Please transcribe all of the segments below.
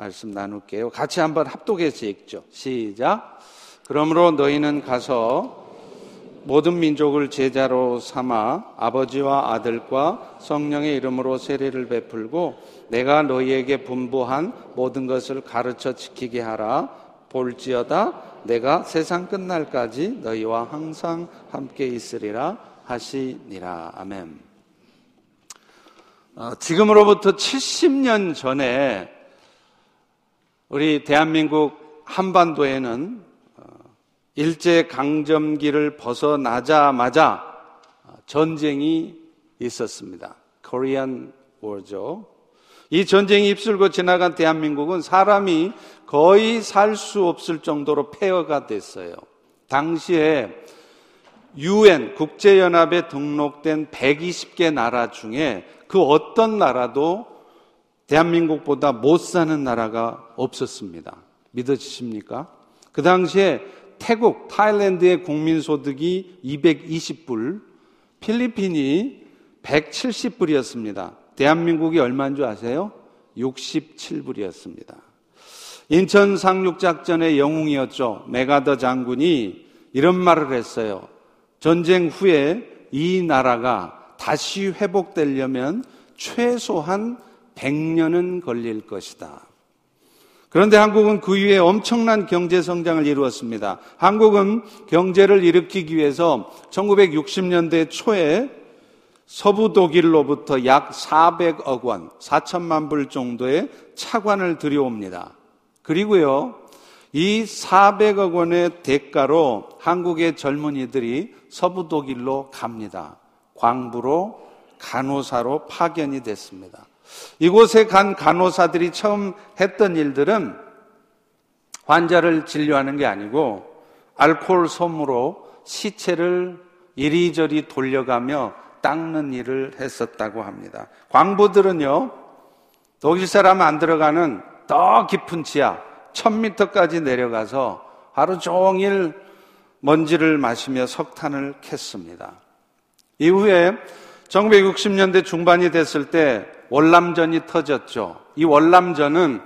말씀 나눌게요. 같이 한번 합독해서 읽죠. 시작. 그러므로 너희는 가서 모든 민족을 제자로 삼아 아버지와 아들과 성령의 이름으로 세례를 베풀고 내가 너희에게 분부한 모든 것을 가르쳐 지키게 하라. 볼지어다 내가 세상 끝날까지 너희와 항상 함께 있으리라 하시니라. 아멘. 어, 지금으로부터 70년 전에 우리 대한민국 한반도에는 어, 일제 강점기를 벗어나자마자 전쟁이 있었습니다. 코리안 워죠. 이 전쟁이 입술고 지나간 대한민국은 사람이 거의 살 수 없을 정도로 폐허가 됐어요. 당시에 유엔 국제연합에 등록된 120개 나라 중에 그 어떤 나라도 대한민국보다 못 사는 나라가 없었습니다. 믿어지십니까? 그 당시에 태국, 타일랜드의 국민소득이 220불, 필리핀이 170불이었습니다. 대한민국이 얼마인 줄 아세요? 67불이었습니다. 인천 상륙작전의 영웅이었죠. 메가더 장군이 이런 말을 했어요. 전쟁 후에 이 나라가 다시 회복되려면 최소한 100년은 걸릴 것이다. 그런데 한국은 그 이후에 엄청난 경제 성장을 이루었습니다. 한국은 경제를 일으키기 위해서 1960년대 초에 서부 독일로부터 약 400억 원, 4천만 불 정도의 차관을 들여옵니다. 그리고요, 이 400억 원의 대가로 한국의 젊은이들이 서부 독일로 갑니다. 광부로 간호사로 파견이 됐습니다. 이곳에 간 간호사들이 처음 했던 일들은 환자를 진료하는 게 아니고 알코올 솜으로 시체를 이리저리 돌려가며 닦는 일을 했었다고 합니다. 광부들은요, 독일 사람 안 들어가는 더 깊은 지하, 1000m까지 내려가서 하루 종일 먼지를 마시며 석탄을 캤습니다. 이후에 1960년대 중반이 됐을 때 월남전이 터졌죠. 이 월남전은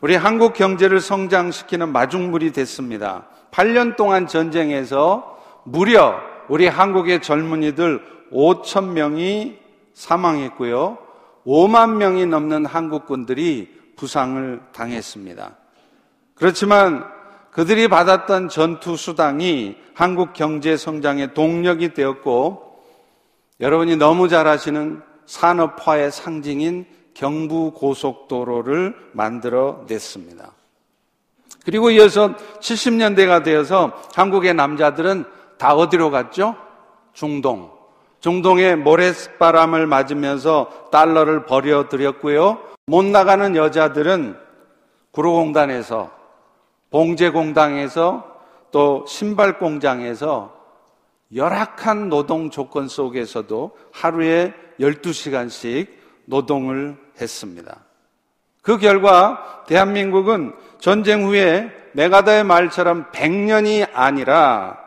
우리 한국 경제를 성장시키는 마중물이 됐습니다. 8년 동안 전쟁에서 무려 우리 한국의 젊은이들 5천 명이 사망했고요. 5만 명이 넘는 한국군들이 부상을 당했습니다. 그렇지만 그들이 받았던 전투 수당이 한국 경제 성장의 동력이 되었고 여러분이 너무 잘 아시는 산업화의 상징인 경부 고속도로를 만들어 냈습니다. 그리고 이어서 70년대가 되어서 한국의 남자들은 다 어디로 갔죠? 중동. 중동의 모래바람을 맞으면서 달러를 버려드렸고요. 못 나가는 여자들은 구로공단에서, 봉제공장에서, 또 신발공장에서 열악한 노동 조건 속에서도 하루에 12시간씩 노동을 했습니다. 그 결과 대한민국은 전쟁 후에 메가다의 말처럼 100년이 아니라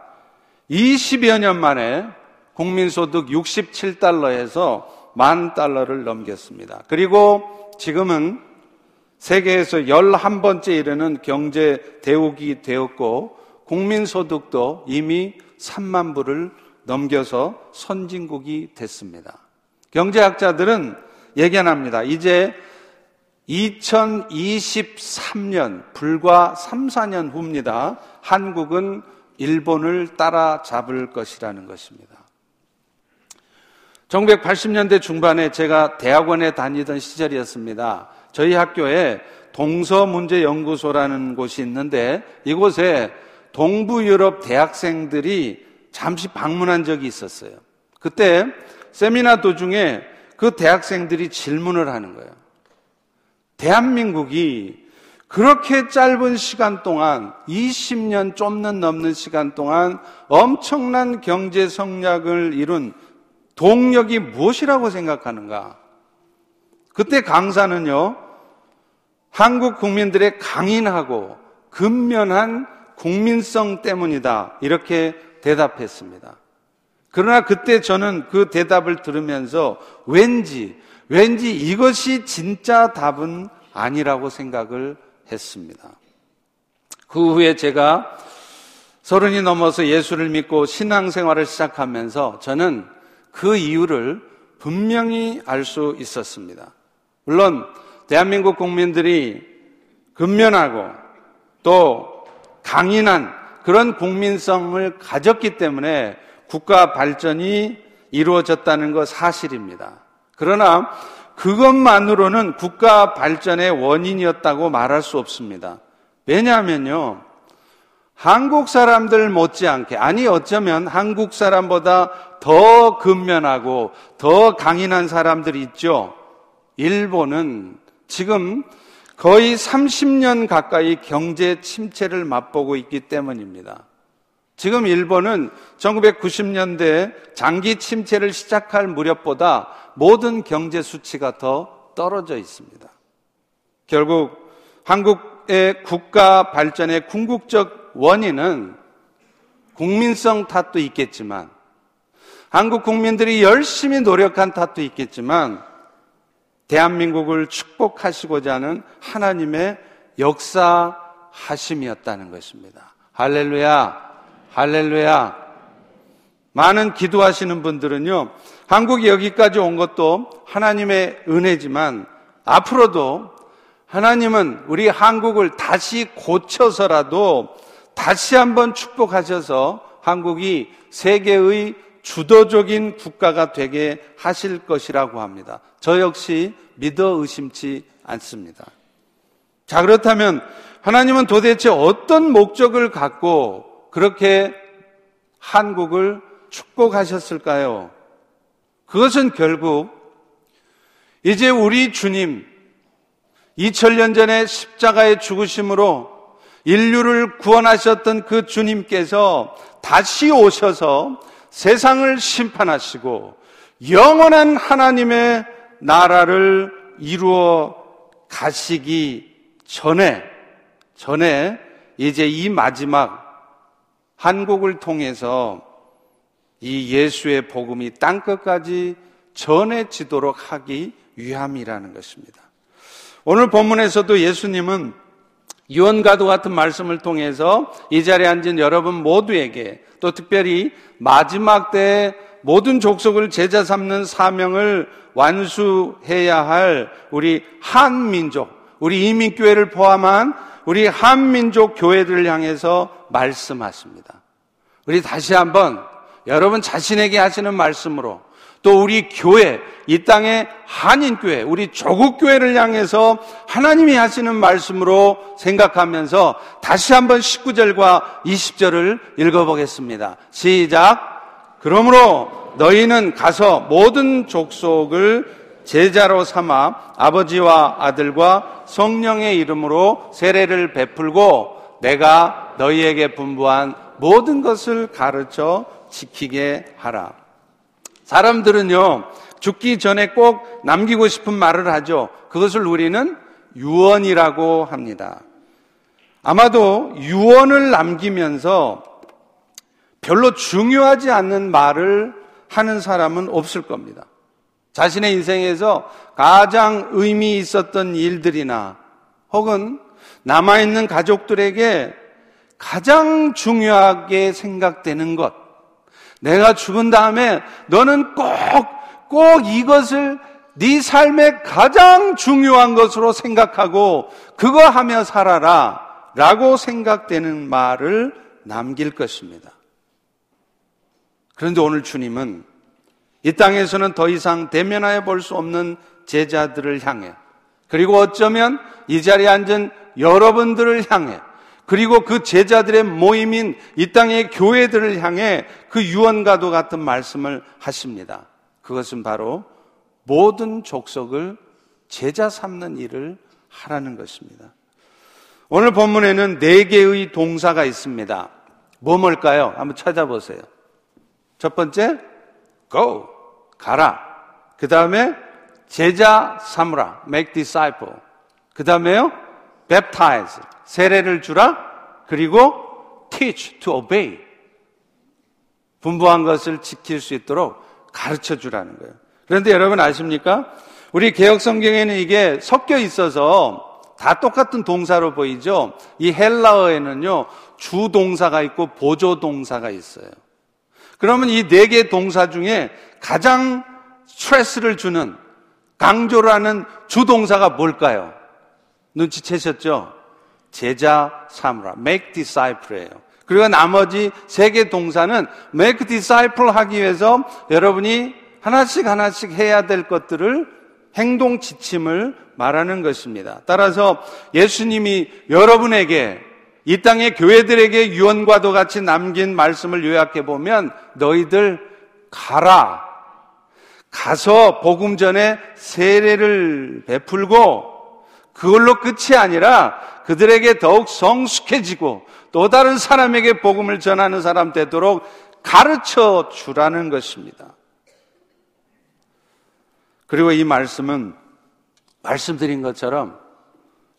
20여 년 만에 국민소득 67달러에서 만 달러를 넘겼습니다. 그리고 지금은 세계에서 11번째 이르는 경제 대국이 되었고 국민소득도 이미 3만 불을 넘겨서 선진국이 됐습니다. 경제학자들은 예견합니다. 이제 2023년, 불과 3, 4년 후입니다. 한국은 일본을 따라잡을 것이라는 것입니다. 1980년대 중반에 제가 대학원에 다니던 시절이었습니다. 저희 학교에 동서문제연구소라는 곳이 있는데 이곳에 동부 유럽 대학생들이 잠시 방문한 적이 있었어요. 그때 세미나 도중에 그 대학생들이 질문을 하는 거예요. 대한민국이 그렇게 짧은 시간 동안 20년 좀는 넘는 시간 동안 엄청난 경제 성략을 이룬 동력이 무엇이라고 생각하는가? 그때 강사는요, 한국 국민들의 강인하고 근면한 국민성 때문이다. 이렇게 대답했습니다. 그러나 그때 저는 그 대답을 들으면서 왠지, 왠지 이것이 진짜 답은 아니라고 생각을 했습니다. 그 후에 제가 서른이 넘어서 예수를 믿고 신앙생활을 시작하면서 저는 그 이유를 분명히 알 수 있었습니다. 물론 대한민국 국민들이 근면하고 또 강인한 그런 국민성을 가졌기 때문에 국가 발전이 이루어졌다는 것 사실입니다. 그러나 그것만으로는 국가 발전의 원인이었다고 말할 수 없습니다. 왜냐하면요. 한국 사람들 못지않게, 아니 어쩌면 한국 사람보다 더 근면하고 더 강인한 사람들이 있죠. 일본은 지금 거의 30년 가까이 경제 침체를 맛보고 있기 때문입니다. 지금 일본은 1990년대 장기 침체를 시작할 무렵보다 모든 경제 수치가 더 떨어져 있습니다. 결국 한국의 국가 발전의 궁극적 원인은 국민성 탓도 있겠지만 한국 국민들이 열심히 노력한 탓도 있겠지만 대한민국을 축복하시고자 하는 하나님의 역사하심이었다는 것입니다. 할렐루야, 할렐루야. 많은 기도하시는 분들은요, 한국이 여기까지 온 것도 하나님의 은혜지만 앞으로도 하나님은 우리 한국을 다시 고쳐서라도 다시 한번 축복하셔서 한국이 세계의 주도적인 국가가 되게 하실 것이라고 합니다. 저 역시 믿어 의심치 않습니다. 자, 그렇다면 하나님은 도대체 어떤 목적을 갖고 그렇게 한국을 축복하셨을까요? 그것은 결국 이제 우리 주님 2000년 전에 십자가의 죽으심으로 인류를 구원하셨던 그 주님께서 다시 오셔서 세상을 심판하시고 영원한 하나님의 나라를 이루어 가시기 전에, 전에 이제 이 마지막 한국을 통해서 이 예수의 복음이 땅끝까지 전해지도록 하기 위함이라는 것입니다. 오늘 본문에서도 예수님은 유언과도 같은 말씀을 통해서 이 자리에 앉은 여러분 모두에게 또 특별히 마지막 때 모든 족속을 제자 삼는 사명을 완수해야 할 우리 한민족, 우리 이민교회를 포함한 우리 한민족 교회들을 향해서 말씀하십니다. 우리 다시 한번 여러분 자신에게 하시는 말씀으로 또 우리 교회, 이 땅의 한인교회, 우리 조국교회를 향해서 하나님이 하시는 말씀으로 생각하면서 다시 한번 19절과 20절을 읽어보겠습니다. 시작. 그러므로 너희는 가서 모든 족속을 제자로 삼아 아버지와 아들과 성령의 이름으로 세례를 베풀고 내가 너희에게 분부한 모든 것을 가르쳐 지키게 하라. 사람들은요, 죽기 전에 꼭 남기고 싶은 말을 하죠. 그것을 우리는 유언이라고 합니다. 아마도 유언을 남기면서 별로 중요하지 않는 말을 하는 사람은 없을 겁니다. 자신의 인생에서 가장 의미 있었던 일들이나 혹은 남아있는 가족들에게 가장 중요하게 생각되는 것, 내가 죽은 다음에 너는 꼭, 꼭 이것을 네 삶의 가장 중요한 것으로 생각하고 그거 하며 살아라 라고 생각되는 말을 남길 것입니다. 그런데 오늘 주님은 이 땅에서는 더 이상 대면하여 볼 수 없는 제자들을 향해 그리고 어쩌면 이 자리에 앉은 여러분들을 향해 그리고 그 제자들의 모임인 이 땅의 교회들을 향해 그 유언과도 같은 말씀을 하십니다. 그것은 바로 모든 족속을 제자 삼는 일을 하라는 것입니다. 오늘 본문에는 네 개의 동사가 있습니다. 뭐 뭘까요? 한번 찾아보세요. 첫 번째, go, 가라. 그 다음에 제자 삼으라, make disciple. 그 다음에요, baptize, 세례를 주라. 그리고 teach to obey. 분부한 것을 지킬 수 있도록 가르쳐 주라는 거예요. 그런데 여러분 아십니까? 우리 개혁 성경에는 이게 섞여 있어서 다 똑같은 동사로 보이죠? 이 헬라어에는요, 주동사가 있고 보조동사가 있어요. 그러면 이 네개 동사 중에 가장 스트레스를 주는 강조를 하는 주동사가 뭘까요? 눈치채셨죠? 제자 삼으라. make disciple예요. 그리고 나머지 세 개 동사는 make disciple 하기 위해서 여러분이 하나씩 하나씩 해야 될 것들을 행동 지침을 말하는 것입니다. 따라서 예수님이 여러분에게 이 땅의 교회들에게 유언과도 같이 남긴 말씀을 요약해 보면 너희들 가라. 가서 복음 전에 세례를 베풀고 그걸로 끝이 아니라 그들에게 더욱 성숙해지고 또 다른 사람에게 복음을 전하는 사람 되도록 가르쳐 주라는 것입니다. 그리고 이 말씀은 말씀드린 것처럼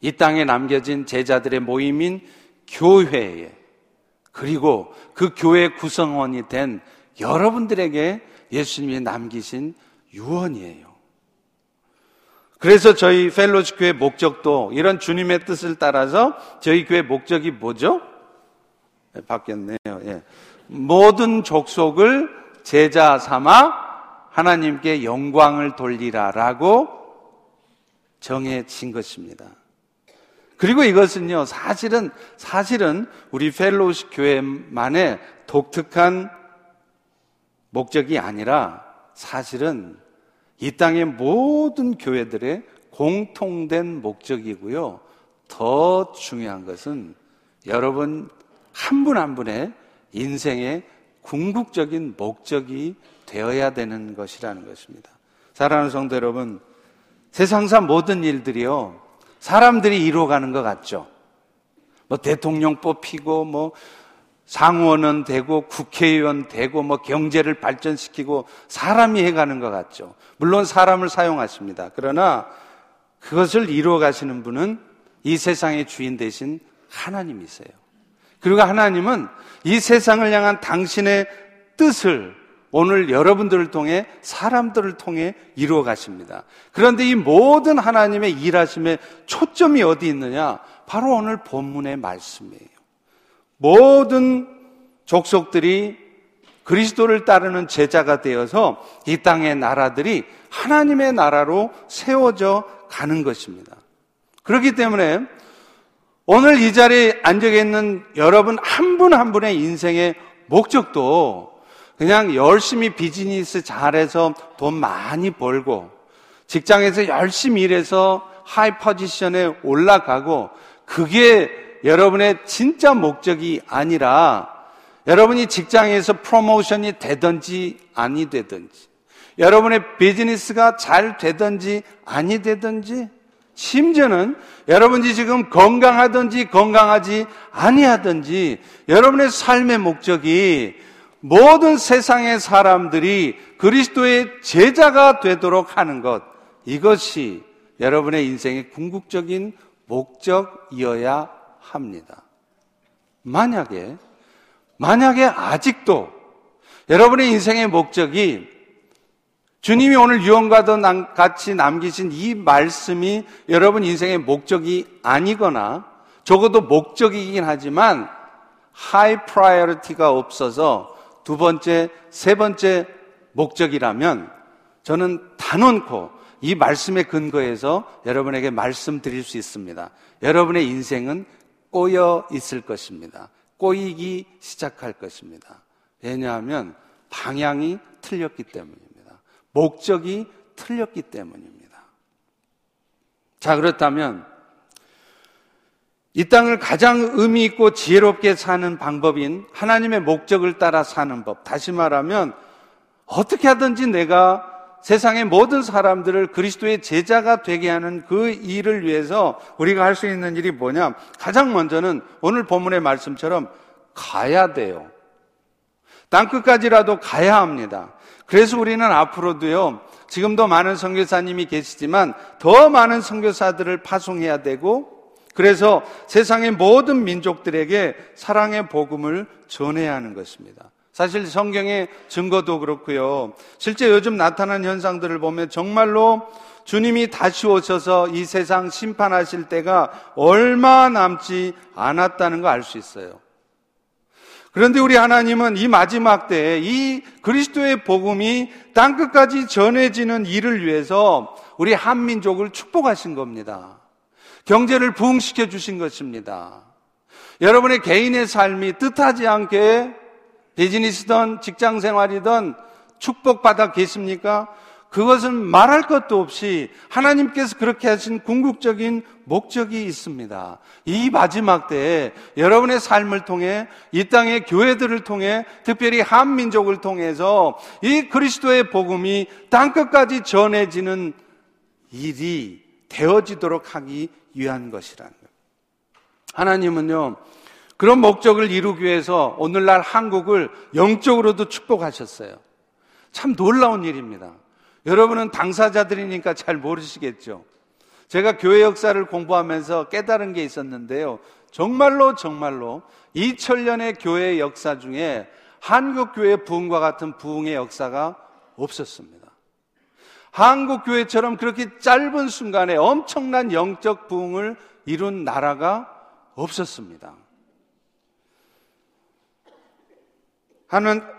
이 땅에 남겨진 제자들의 모임인 교회에 그리고 그 교회 구성원이 된 여러분들에게 예수님이 남기신 유언이에요. 그래서 저희 펠로시 교회 목적도 이런 주님의 뜻을 따라서 저희 교회 목적이 뭐죠? 네, 바뀌었네요. 예. 모든 족속을 제자 삼아 하나님께 영광을 돌리라라고 정해진 것입니다. 그리고 이것은요, 사실은, 사실은 우리 펠로시 교회만의 독특한 목적이 아니라 사실은 이 땅의 모든 교회들의 공통된 목적이고요. 더 중요한 것은 여러분 한 분한 한 분의 인생의 궁극적인 목적이 되어야 되는 것이라는 것입니다. 사랑하는 성도 여러분, 세상사 모든 일들이요, 사람들이 이루어가는 것 같죠? 뭐 대통령 뽑히고, 뭐 상원은 되고, 국회의원 되고, 뭐 경제를 발전시키고, 사람이 해가는 것 같죠? 물론 사람을 사용하십니다. 그러나 그것을 이루어 가시는 분은 이 세상의 주인 대신 하나님이세요. 그리고 하나님은 이 세상을 향한 당신의 뜻을 오늘 여러분들을 통해 사람들을 통해 이루어 가십니다. 그런데 이 모든 하나님의 일하심의 초점이 어디 있느냐? 바로 오늘 본문의 말씀이에요. 모든 족속들이 그리스도를 따르는 제자가 되어서 이 땅의 나라들이 하나님의 나라로 세워져 가는 것입니다. 그렇기 때문에 오늘 이 자리에 앉아 있는 여러분 한 분한 한 분의 인생의 목적도 그냥 열심히 비즈니스 잘해서 돈 많이 벌고 직장에서 열심히 일해서 high position에 올라가고 그게 여러분의 진짜 목적이 아니라 여러분이 직장에서 promotion이 되든지 아니 되든지, 여러분의 비즈니스가 잘 되든지 아니 되든지, 심지어는 여러분이 지금 건강하든지 건강하지 아니하든지 여러분의 삶의 목적이 모든 세상의 사람들이 그리스도의 제자가 되도록 하는 것, 이것이 여러분의 인생의 궁극적인 목적이어야 합니다. 만약에 만약에 아직도 여러분의 인생의 목적이 주님이 오늘 유언과도 같이 남기신 이 말씀이 여러분 인생의 목적이 아니거나 적어도 목적이긴 하지만 high priority가 없어서 두 번째, 세 번째 목적이라면 저는 단언코 이 말씀의 근거에서 여러분에게 말씀드릴 수 있습니다. 여러분의 인생은 꼬여 있을 것입니다. 꼬이기 시작할 것입니다. 왜냐하면 방향이 틀렸기 때문입니다. 목적이 틀렸기 때문입니다. 자, 그렇다면 이 땅을 가장 의미 있고 지혜롭게 사는 방법인 하나님의 목적을 따라 사는 법. 다시 말하면 어떻게 하든지 내가 세상의 모든 사람들을 그리스도의 제자가 되게 하는 그 일을 위해서 우리가 할 수 있는 일이 뭐냐? 가장 먼저는 오늘 본문의 말씀처럼 가야 돼요. 땅 끝까지라도 가야 합니다. 그래서 우리는 앞으로도요, 지금도 많은 선교사님이 계시지만 더 많은 선교사들을 파송해야 되고, 그래서 세상의 모든 민족들에게 사랑의 복음을 전해야 하는 것입니다. 사실 성경의 증거도 그렇고요. 실제 요즘 나타난 현상들을 보면 정말로 주님이 다시 오셔서 이 세상 심판하실 때가 얼마 남지 않았다는 거 알 수 있어요. 그런데 우리 하나님은 이 마지막 때에 이 그리스도의 복음이 땅끝까지 전해지는 일을 위해서 우리 한민족을 축복하신 겁니다. 경제를 부흥시켜 주신 것입니다. 여러분의 개인의 삶이 뜻하지 않게 비즈니스든 직장 생활이든 축복받아 계십니까? 그것은 말할 것도 없이 하나님께서 그렇게 하신 궁극적인 목적이 있습니다. 이 마지막 때에 여러분의 삶을 통해 이 땅의 교회들을 통해 특별히 한민족을 통해서 이 그리스도의 복음이 땅 끝까지 전해지는 일이 되어지도록 하기 위한 것이라는 것. 하나님은요, 그런 목적을 이루기 위해서 오늘날 한국을 영적으로도 축복하셨어요. 참 놀라운 일입니다. 여러분은 당사자들이니까 잘 모르시겠죠. 제가 교회 역사를 공부하면서 깨달은 게 있었는데요. 정말로 정말로 2000년의 교회 역사 중에 한국 교회 부흥과 같은 부흥의 역사가 없었습니다. 한국 교회처럼 그렇게 짧은 순간에 엄청난 영적 부흥을 이룬 나라가 없었습니다.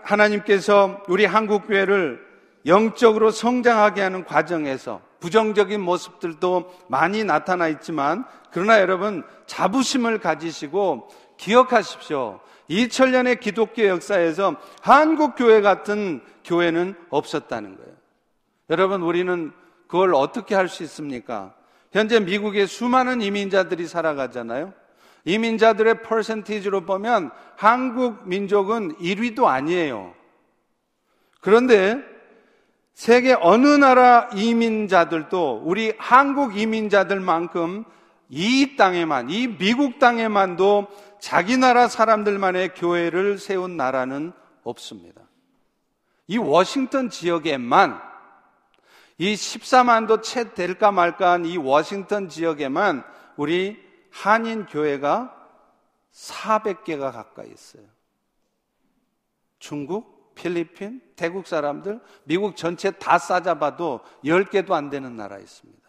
하나님께서 우리 한국 교회를 영적으로 성장하게 하는 과정에서 부정적인 모습들도 많이 나타나 있지만 그러나 여러분 자부심을 가지시고 기억하십시오. 2000년의 기독교 역사에서 한국 교회 같은 교회는 없었다는 거예요. 여러분 우리는 그걸 어떻게 할 수 있습니까? 현재 미국에 수많은 이민자들이 살아가잖아요. 이민자들의 퍼센티지로 보면 한국 민족은 1위도 아니에요. 그런데 세계 어느 나라 이민자들도 우리 한국 이민자들만큼 이 땅에만, 이 미국 땅에만도 자기 나라 사람들만의 교회를 세운 나라는 없습니다. 이 워싱턴 지역에만 이 14만도 채 될까 말까 한 이 워싱턴 지역에만 우리 한인 교회가 400개가 가까이 있어요. 중국, 필리핀, 태국 사람들, 미국 전체 다 싸잡아도 10개도 안 되는 나라 있습니다.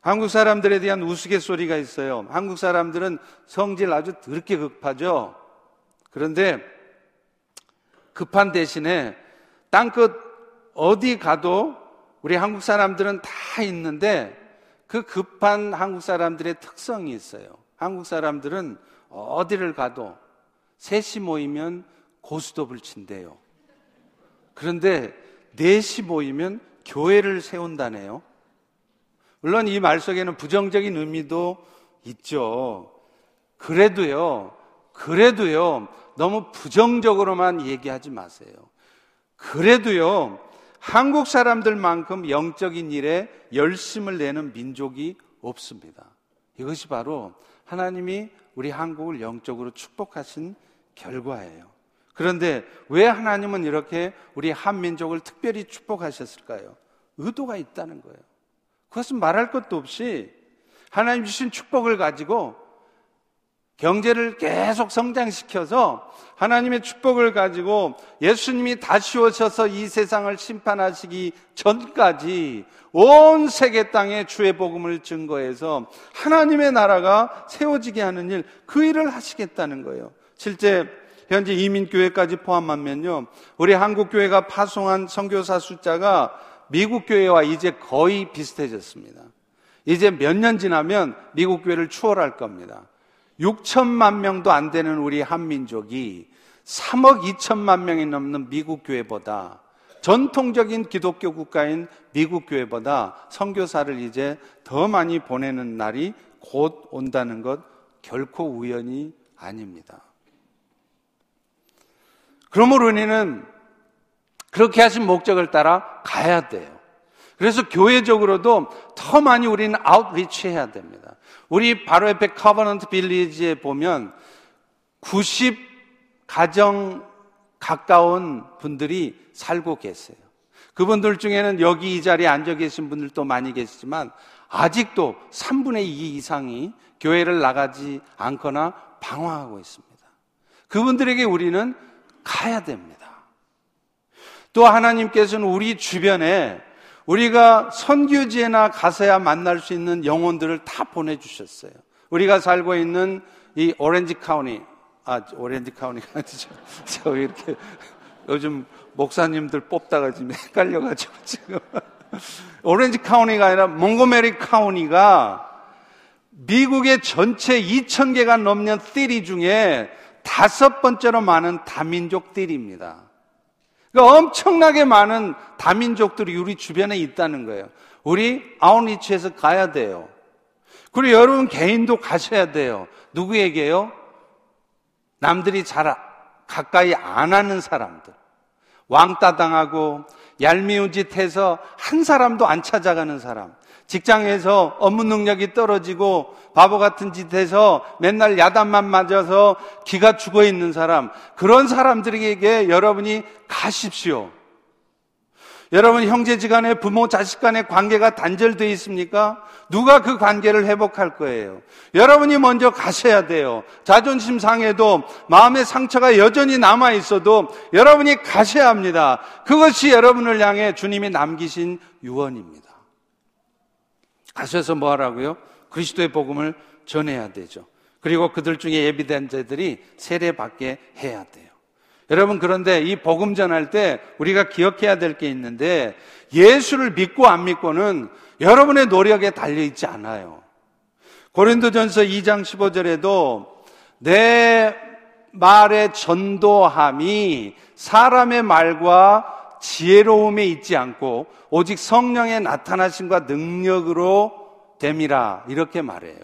한국 사람들에 대한 우스갯소리가 있어요. 한국 사람들은 성질 아주 더럽게 급하죠. 그런데 급한 대신에 땅끝 어디 가도 우리 한국 사람들은 다 있는데 그 급한 한국 사람들의 특성이 있어요. 한국 사람들은 어디를 가도 셋이 모이면 고스톱을 친대요. 그런데 넷이 모이면 교회를 세운다네요. 물론 이 말 속에는 부정적인 의미도 있죠. 그래도요, 그래도요, 너무 부정적으로만 얘기하지 마세요. 그래도요, 한국 사람들만큼 영적인 일에 열심을 내는 민족이 없습니다. 이것이 바로 하나님이 우리 한국을 영적으로 축복하신 결과예요. 그런데 왜 하나님은 이렇게 우리 한민족을 특별히 축복하셨을까요? 의도가 있다는 거예요. 그것은 말할 것도 없이 하나님 주신 축복을 가지고 경제를 계속 성장시켜서 하나님의 축복을 가지고 예수님이 다시 오셔서 이 세상을 심판하시기 전까지 온 세계 땅에 주의 복음을 증거해서 하나님의 나라가 세워지게 하는 일, 그 일을 하시겠다는 거예요. 실제 현재 이민교회까지 포함하면요. 우리 한국교회가 파송한 선교사 숫자가 미국 교회와 이제 거의 비슷해졌습니다. 이제 몇 년 지나면 미국 교회를 추월할 겁니다. 6천만 명도 안 되는 우리 한민족이 3억 2천만 명이 넘는 미국 교회보다 전통적인 기독교 국가인 미국 교회보다 선교사를 이제 더 많이 보내는 날이 곧 온다는 것 결코 우연이 아닙니다. 그러므로 우리는 그렇게 하신 목적을 따라 가야 돼요. 그래서 교회적으로도 더 많이 우리는 outreach 해야 됩니다. 우리 바로 옆에 커버넌트 빌리지에 보면 90 가정 가까운 분들이 살고 계세요. 그분들 중에는 여기 이 자리에 앉아 계신 분들도 많이 계시지만 아직도 3분의 2 이상이 교회를 나가지 않거나 방황하고 있습니다. 그분들에게 우리는 가야 됩니다. 또 하나님께서는 우리 주변에 우리가 선교지에나 가서야 만날 수 있는 영혼들을 다 보내주셨어요. 우리가 살고 있는 이 오렌지 카운티, 아, 오렌지 카운티가 아니죠. 저 이렇게 요즘 목사님들 뽑다가 지금 헷갈려가지고 지금. 오렌지 카운티가 아니라 몽고메리 카운티가 미국의 전체 2,000개가 넘는 띠리 중에 다섯 번째로 많은 다민족 띠리입니다. 그러니까 엄청나게 많은 다민족들이 우리 주변에 있다는 거예요. 우리 아웃리치에서 가야 돼요. 그리고 여러분 개인도 가셔야 돼요. 누구에게요? 남들이 잘 가까이 안 하는 사람들. 왕따 당하고 얄미운 짓 해서 한 사람도 안 찾아가는 사람. 직장에서 업무 능력이 떨어지고 바보 같은 짓 해서 맨날 야단만 맞아서 기가 죽어 있는 사람. 그런 사람들에게 여러분이 가십시오. 여러분 형제지 간에 부모 자식 간의 관계가 단절되어 있습니까? 누가 그 관계를 회복할 거예요? 여러분이 먼저 가셔야 돼요. 자존심 상해도 마음의 상처가 여전히 남아 있어도 여러분이 가셔야 합니다. 그것이 여러분을 향해 주님이 남기신 유언입니다. 가셔서 뭐 하라고요? 그리스도의 복음을 전해야 되죠. 그리고 그들 중에 예비된 자들이 세례받게 해야 돼요. 여러분 그런데 이 복음 전할 때 우리가 기억해야 될 게 있는데 예수를 믿고 안 믿고는 여러분의 노력에 달려 있지 않아요. 고린도전서 2장 15절에도 내 말의 전도함이 사람의 말과 지혜로움에 있지 않고 오직 성령의 나타나심과 능력으로 됨이라 이렇게 말해요.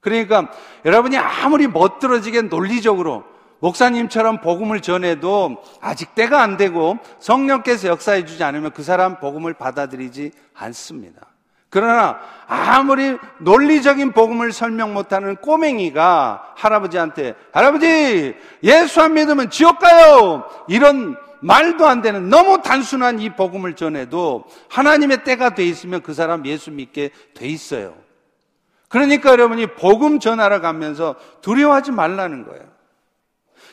그러니까 여러분이 아무리 멋들어지게 논리적으로 목사님처럼 복음을 전해도 아직 때가 안 되고 성령께서 역사해 주지 않으면 그 사람 복음을 받아들이지 않습니다. 그러나 아무리 논리적인 복음을 설명 못하는 꼬맹이가 할아버지한테 할아버지 예수 안 믿으면 지옥 가요 이런 말도 안 되는 너무 단순한 이 복음을 전해도 하나님의 때가 돼 있으면 그 사람 예수 믿게 돼 있어요. 그러니까 여러분이 복음 전하러 가면서 두려워하지 말라는 거예요.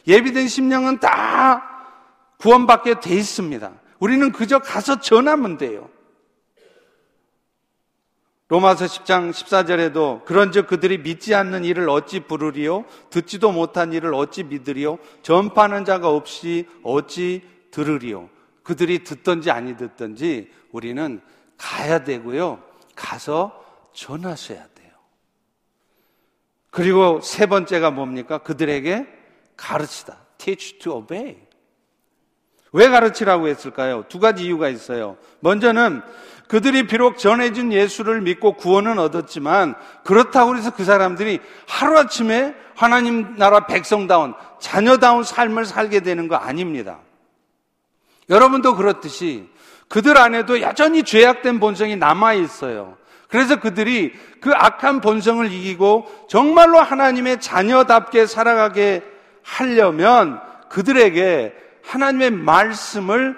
예비된 심령은 다 구원받게 돼 있습니다. 우리는 그저 가서 전하면 돼요. 로마서 10장 14절에도 그런즉 그들이 믿지 않는 일을 어찌 부르리요 듣지도 못한 일을 어찌 믿으리요 전파하는 자가 없이 어찌 들으리요 그들이 듣든지 아니 듣든지 우리는 가야 되고요 가서 전하셔야 돼요. 그리고 세 번째가 뭡니까? 그들에게 가르치다. teach to obey. 왜 가르치라고 했을까요? 두 가지 이유가 있어요. 먼저는 그들이 비록 전해진 예수를 믿고 구원은 얻었지만 그렇다고 해서 그 사람들이 하루아침에 하나님 나라 백성다운 자녀다운 삶을 살게 되는 거 아닙니다. 여러분도 그렇듯이 그들 안에도 여전히 죄악된 본성이 남아 있어요. 그래서 그들이 그 악한 본성을 이기고 정말로 하나님의 자녀답게 살아가게 하려면 그들에게 하나님의 말씀을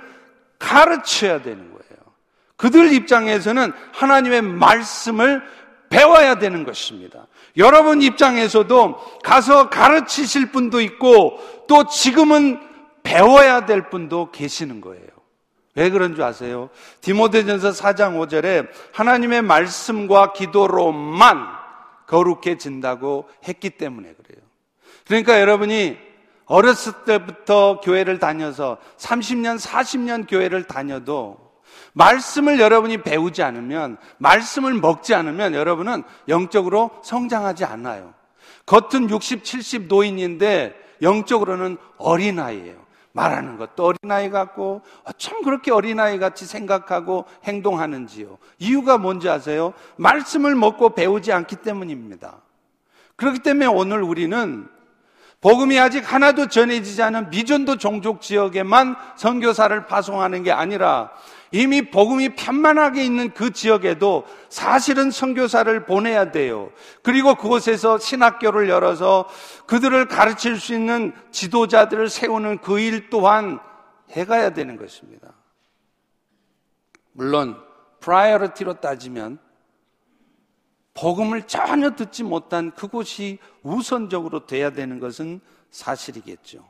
가르쳐야 되는 거예요. 그들 입장에서는 하나님의 말씀을 배워야 되는 것입니다. 여러분 입장에서도 가서 가르치실 분도 있고 또 지금은 배워야 될 분도 계시는 거예요. 왜 그런 줄 아세요? 디모데전서 4장 5절에 하나님의 말씀과 기도로만 거룩해진다고 했기 때문에 그래요. 그러니까 여러분이 어렸을 때부터 교회를 다녀서 30년, 40년 교회를 다녀도 말씀을 여러분이 배우지 않으면, 말씀을 먹지 않으면 여러분은 영적으로 성장하지 않아요. 겉은 60, 70 노인인데 영적으로는 어린아이예요. 말하는 것도 어린아이 같고 어쩜 그렇게 어린아이 같이 생각하고 행동하는지요. 이유가 뭔지 아세요? 말씀을 먹고 배우지 않기 때문입니다. 그렇기 때문에 오늘 우리는 복음이 아직 하나도 전해지지 않은 미전도 종족 지역에만 선교사를 파송하는 게 아니라 이미 복음이 편만하게 있는 그 지역에도 사실은 선교사를 보내야 돼요. 그리고 그곳에서 신학교를 열어서 그들을 가르칠 수 있는 지도자들을 세우는 그 일 또한 해가야 되는 것입니다. 물론 priority로 따지면 복음을 전혀 듣지 못한 그곳이 우선적으로 돼야 되는 것은 사실이겠죠.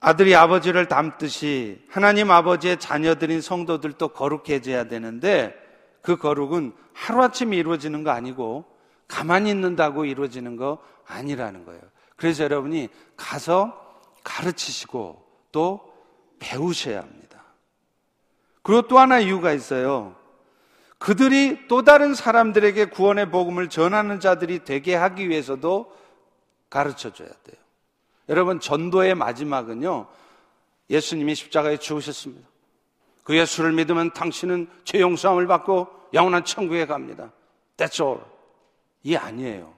아들이 아버지를 닮듯이 하나님 아버지의 자녀들인 성도들도 거룩해져야 되는데 그 거룩은 하루아침에 이루어지는 거 아니고 가만히 있는다고 이루어지는 거 아니라는 거예요. 그래서 여러분이 가서 가르치시고 또 배우셔야 합니다. 그리고 또 하나 이유가 있어요. 그들이 또 다른 사람들에게 구원의 복음을 전하는 자들이 되게 하기 위해서도 가르쳐 줘야 돼요. 여러분, 전도의 마지막은요, 예수님이 십자가에 죽으셨습니다. 그 예수를 믿으면 당신은 죄 용서함을 받고 영원한 천국에 갑니다. That's all. 이 아니에요.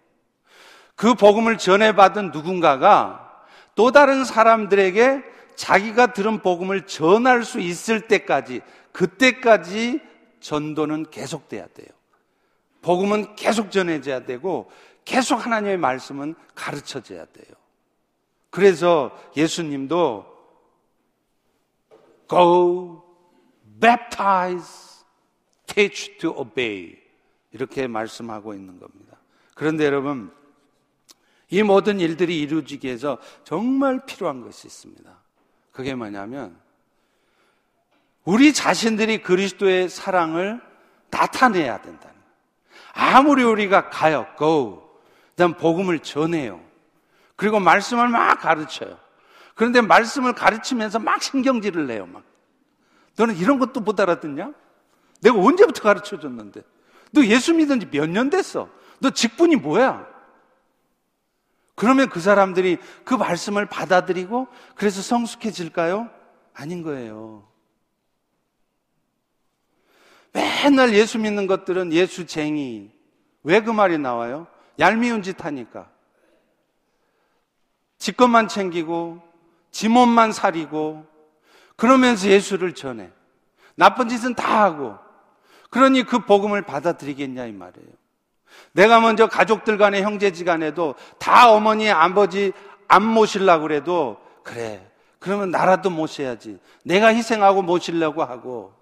그 복음을 전해받은 누군가가 또 다른 사람들에게 자기가 들은 복음을 전할 수 있을 때까지, 그때까지 전도는 계속돼야 돼요. 복음은 계속 전해져야 되고, 계속 하나님의 말씀은 가르쳐져야 돼요. 그래서 예수님도 go baptize, teach to obey 이렇게 말씀하고 있는 겁니다. 그런데 여러분 이 모든 일들이 이루어지기 위해서 정말 필요한 것이 있습니다. 그게 뭐냐면 우리 자신들이 그리스도의 사랑을 나타내야 된다는. 아무리 우리가 가요, go, 그다음 복음을 전해요. 그리고 말씀을 막 가르쳐요. 그런데 말씀을 가르치면서 막 신경질을 내요, 막. 너는 이런 것도 못 알아듣냐? 내가 언제부터 가르쳐 줬는데? 너 예수 믿은 지 몇 년 됐어? 너 직분이 뭐야? 그러면 그 사람들이 그 말씀을 받아들이고 그래서 성숙해질까요? 아닌 거예요. 맨날 예수 믿는 것들은 예수쟁이. 왜 그 말이 나와요? 얄미운 짓 하니까. 지 것만 챙기고, 지 몸만 사리고, 그러면서 예수를 전해. 나쁜 짓은 다 하고. 그러니 그 복음을 받아들이겠냐, 이 말이에요. 내가 먼저 가족들 간에 형제지 간에도 다 어머니, 아버지 안 모시려고 그래도, 그래. 그러면 나라도 모셔야지. 내가 희생하고 모시려고 하고.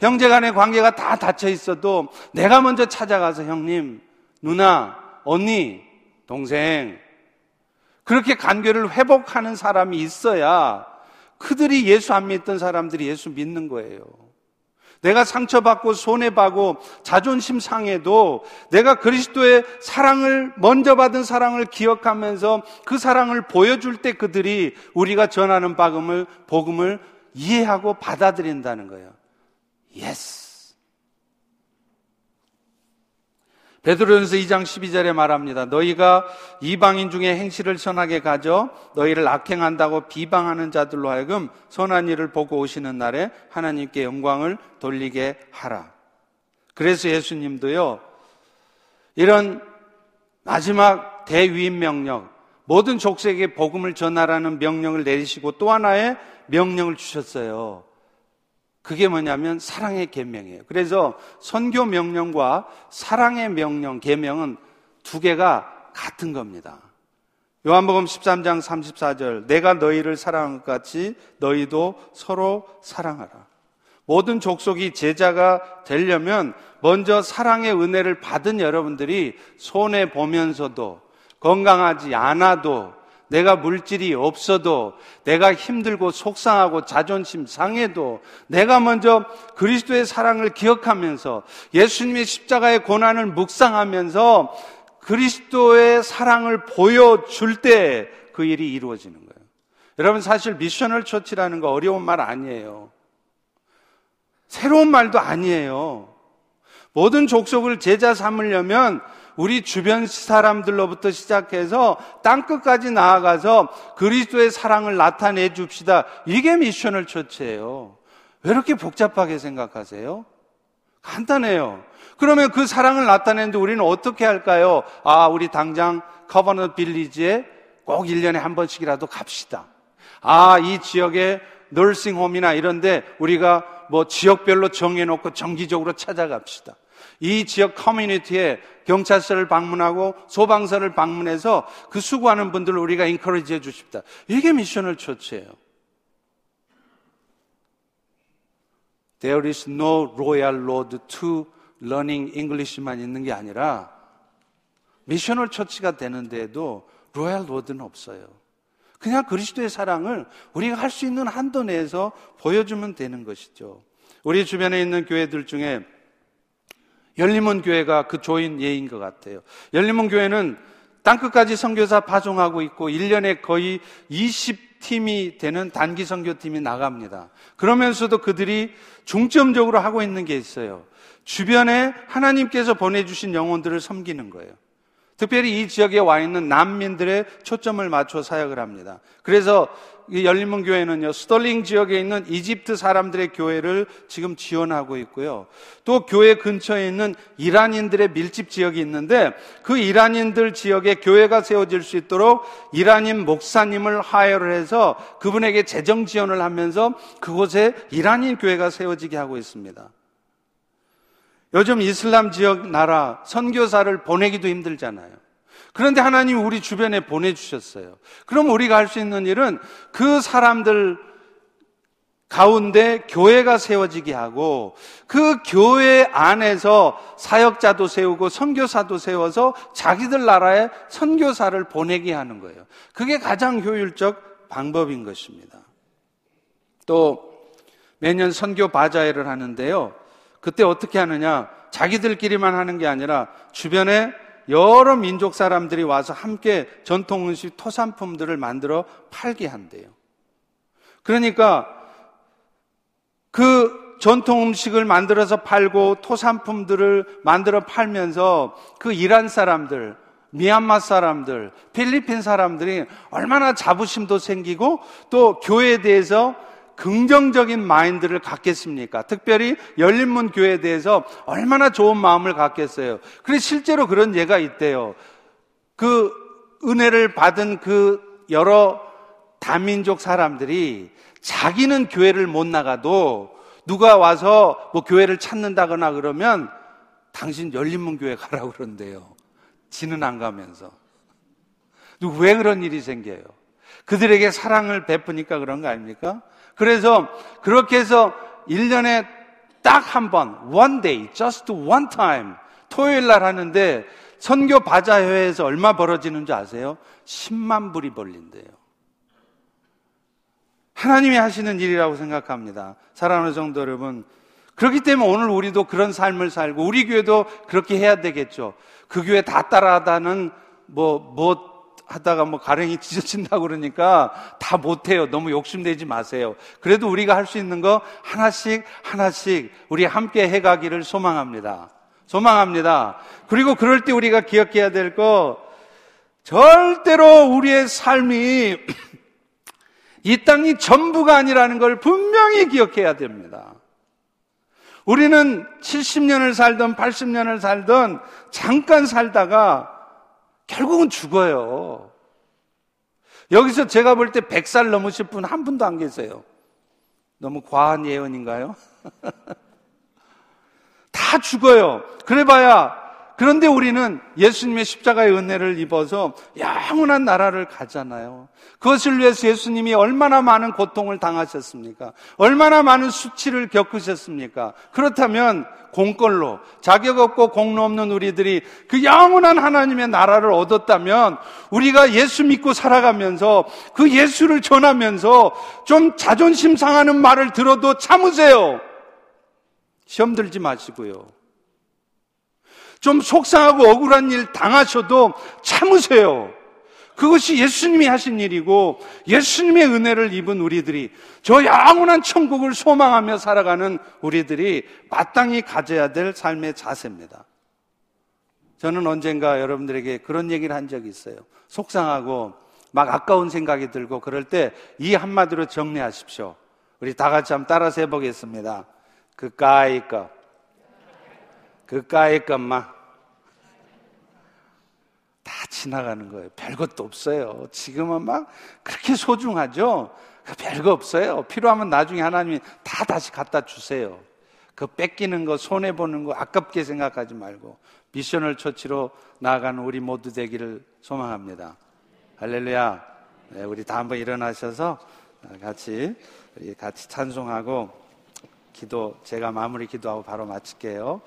형제 간의 관계가 다 닫혀 있어도 내가 먼저 찾아가서 형님, 누나, 언니, 동생, 그렇게 관계를 회복하는 사람이 있어야 그들이 예수 안 믿던 사람들이 예수 믿는 거예요. 내가 상처받고 손해받고 자존심 상해도 내가 그리스도의 사랑을 먼저 받은 사랑을 기억하면서 그 사랑을 보여줄 때 그들이 우리가 전하는 복음을 복음을 이해하고 받아들인다는 거예요. Yes. 베드로전서 2장 12절에 말합니다. 너희가 이방인 중에 행실을 선하게 가져 너희를 악행한다고 비방하는 자들로 하여금 선한 일을 보고 오시는 날에 하나님께 영광을 돌리게 하라. 그래서 예수님도요. 이런 마지막 대위임 명령, 모든 족속에게 복음을 전하라는 명령을 내리시고 또 하나의 명령을 주셨어요. 그게 뭐냐면 사랑의 계명이에요. 그래서 선교 명령과 사랑의 명령, 계명은 두 개가 같은 겁니다. 요한복음 13장 34절 내가 너희를 사랑한 것 같이 너희도 서로 사랑하라. 모든 족속이 제자가 되려면 먼저 사랑의 은혜를 받은 여러분들이 손해 보면서도 건강하지 않아도 내가 물질이 없어도 내가 힘들고 속상하고 자존심 상해도 내가 먼저 그리스도의 사랑을 기억하면서 예수님의 십자가의 고난을 묵상하면서 그리스도의 사랑을 보여줄 때 그 일이 이루어지는 거예요. 여러분 사실 미셔널 처치라는 거 어려운 말 아니에요. 새로운 말도 아니에요. 모든 족속을 제자 삼으려면 우리 주변 사람들로부터 시작해서 땅끝까지 나아가서 그리스도의 사랑을 나타내 줍시다. 이게 미션을 처치해요. 왜 이렇게 복잡하게 생각하세요? 간단해요. 그러면 그 사랑을 나타내는데 우리는 어떻게 할까요? 아, 우리 당장 커버너 빌리지에 꼭 1년에 한 번씩이라도 갑시다. 아, 이 지역에 널싱홈이나 이런데 우리가 뭐 지역별로 정해놓고 정기적으로 찾아갑시다. 이 지역 커뮤니티에 경찰서를 방문하고 소방서를 방문해서 그 수고하는 분들을 우리가 encourage 해 주십시다. 이게 missional church예요. There is no royal road to learning English만 있는 게 아니라 missional church가 되는데도 royal road는 없어요. 그냥 그리스도의 사랑을 우리가 할 수 있는 한도 내에서 보여주면 되는 것이죠. 우리 주변에 있는 교회들 중에 열림원 교회가 그 조인 예인 것 같아요. 열림원 교회는 땅끝까지 선교사 파송하고 있고 1년에 거의 20팀이 되는 단기 선교팀이 나갑니다. 그러면서도 그들이 중점적으로 하고 있는 게 있어요. 주변에 하나님께서 보내주신 영혼들을 섬기는 거예요. 특별히 이 지역에 와 있는 난민들에 초점을 맞춰 사역을 합니다. 그래서 이 열린문 교회는요, 스털링 지역에 있는 이집트 사람들의 교회를 지금 지원하고 있고요. 또 교회 근처에 있는 이란인들의 밀집 지역이 있는데 그 이란인들 지역에 교회가 세워질 수 있도록 이란인 목사님을 hire를 해서 그분에게 재정 지원을 하면서 그곳에 이란인 교회가 세워지게 하고 있습니다. 요즘 이슬람 지역 나라 선교사를 보내기도 힘들잖아요. 그런데 하나님 우리 주변에 보내주셨어요. 그럼 우리가 할 수 있는 일은 그 사람들 가운데 교회가 세워지게 하고 그 교회 안에서 사역자도 세우고 선교사도 세워서 자기들 나라에 선교사를 보내게 하는 거예요. 그게 가장 효율적 방법인 것입니다. 또 매년 선교 바자회를 하는데요. 그때 어떻게 하느냐? 자기들끼리만 하는 게 아니라 주변에 여러 민족 사람들이 와서 함께 전통 음식 토산품들을 만들어 팔게 한대요. 그러니까 그 전통 음식을 만들어서 팔고 토산품들을 만들어 팔면서 그 이란 사람들, 미얀마 사람들, 필리핀 사람들이 얼마나 자부심도 생기고 또 교회에 대해서 긍정적인 마인드를 갖겠습니까? 특별히 열린문 교회에 대해서 얼마나 좋은 마음을 갖겠어요. 그래 실제로 그런 예가 있대요. 그 은혜를 받은 그 여러 다민족 사람들이 자기는 교회를 못 나가도 누가 와서 뭐 교회를 찾는다거나 그러면 당신 열린문 교회 가라고 그런대요. 지는 안 가면서. 왜 그런 일이 생겨요? 그들에게 사랑을 베푸니까 그런 거 아닙니까? 그래서 그렇게 해서 1년에 딱 한 번, one day, just one time, 토요일 날 하는데 선교 바자회에서 얼마 벌어지는 줄 아세요? 10만 불이 벌린대요. 하나님이 하시는 일이라고 생각합니다. 사랑하는 성도 여러분. 그렇기 때문에 오늘 우리도 그런 삶을 살고 우리 교회도 그렇게 해야 되겠죠. 그 교회 다 따라하다는 뭐, 뭐 하다가 뭐 가랭이 찢어진다고 그러니까 다 못해요. 너무 욕심내지 마세요. 그래도 우리가 할 수 있는 거 하나씩 하나씩 우리 함께 해가기를 소망합니다. 소망합니다. 그리고 그럴 때 우리가 기억해야 될 거 절대로 우리의 삶이 이 땅이 전부가 아니라는 걸 분명히 기억해야 됩니다. 우리는 70년을 살던 80년을 살던 잠깐 살다가 결국은 죽어요. 여기서 제가 볼 때 100살 넘으실 분 한 분도 안 계세요. 너무 과한 예언인가요? 다 죽어요. 그래봐야 그런데 우리는 예수님의 십자가의 은혜를 입어서 영원한 나라를 가잖아요. 그것을 위해서 예수님이 얼마나 많은 고통을 당하셨습니까? 얼마나 많은 수치를 겪으셨습니까? 그렇다면 공걸로 자격 없고 공로 없는 우리들이 그 영원한 하나님의 나라를 얻었다면 우리가 예수 믿고 살아가면서 그 예수를 전하면서 좀 자존심 상하는 말을 들어도 참으세요. 시험 들지 마시고요. 좀 속상하고 억울한 일 당하셔도 참으세요. 그것이 예수님이 하신 일이고 예수님의 은혜를 입은 우리들이 저 영원한 천국을 소망하며 살아가는 우리들이 마땅히 가져야 될 삶의 자세입니다. 저는 언젠가 여러분들에게 그런 얘기를 한 적이 있어요. 속상하고 막 아까운 생각이 들고 그럴 때 이 한마디로 정리하십시오. 우리 다 같이 한번 따라서 해보겠습니다. 그까이 것. 그까이 것만. 다 지나가는 거예요. 별것도 없어요. 지금은 막 그렇게 소중하죠? 별거 없어요. 필요하면 나중에 하나님이 다 다시 갖다 주세요. 그 뺏기는 거, 손해보는 거 아깝게 생각하지 말고 미션을 처치로 나아가는 우리 모두 되기를 소망합니다. 할렐루야. 네, 우리 다 한번 일어나셔서 같이, 우리 같이 찬송하고 기도, 제가 마무리 기도하고 바로 마칠게요.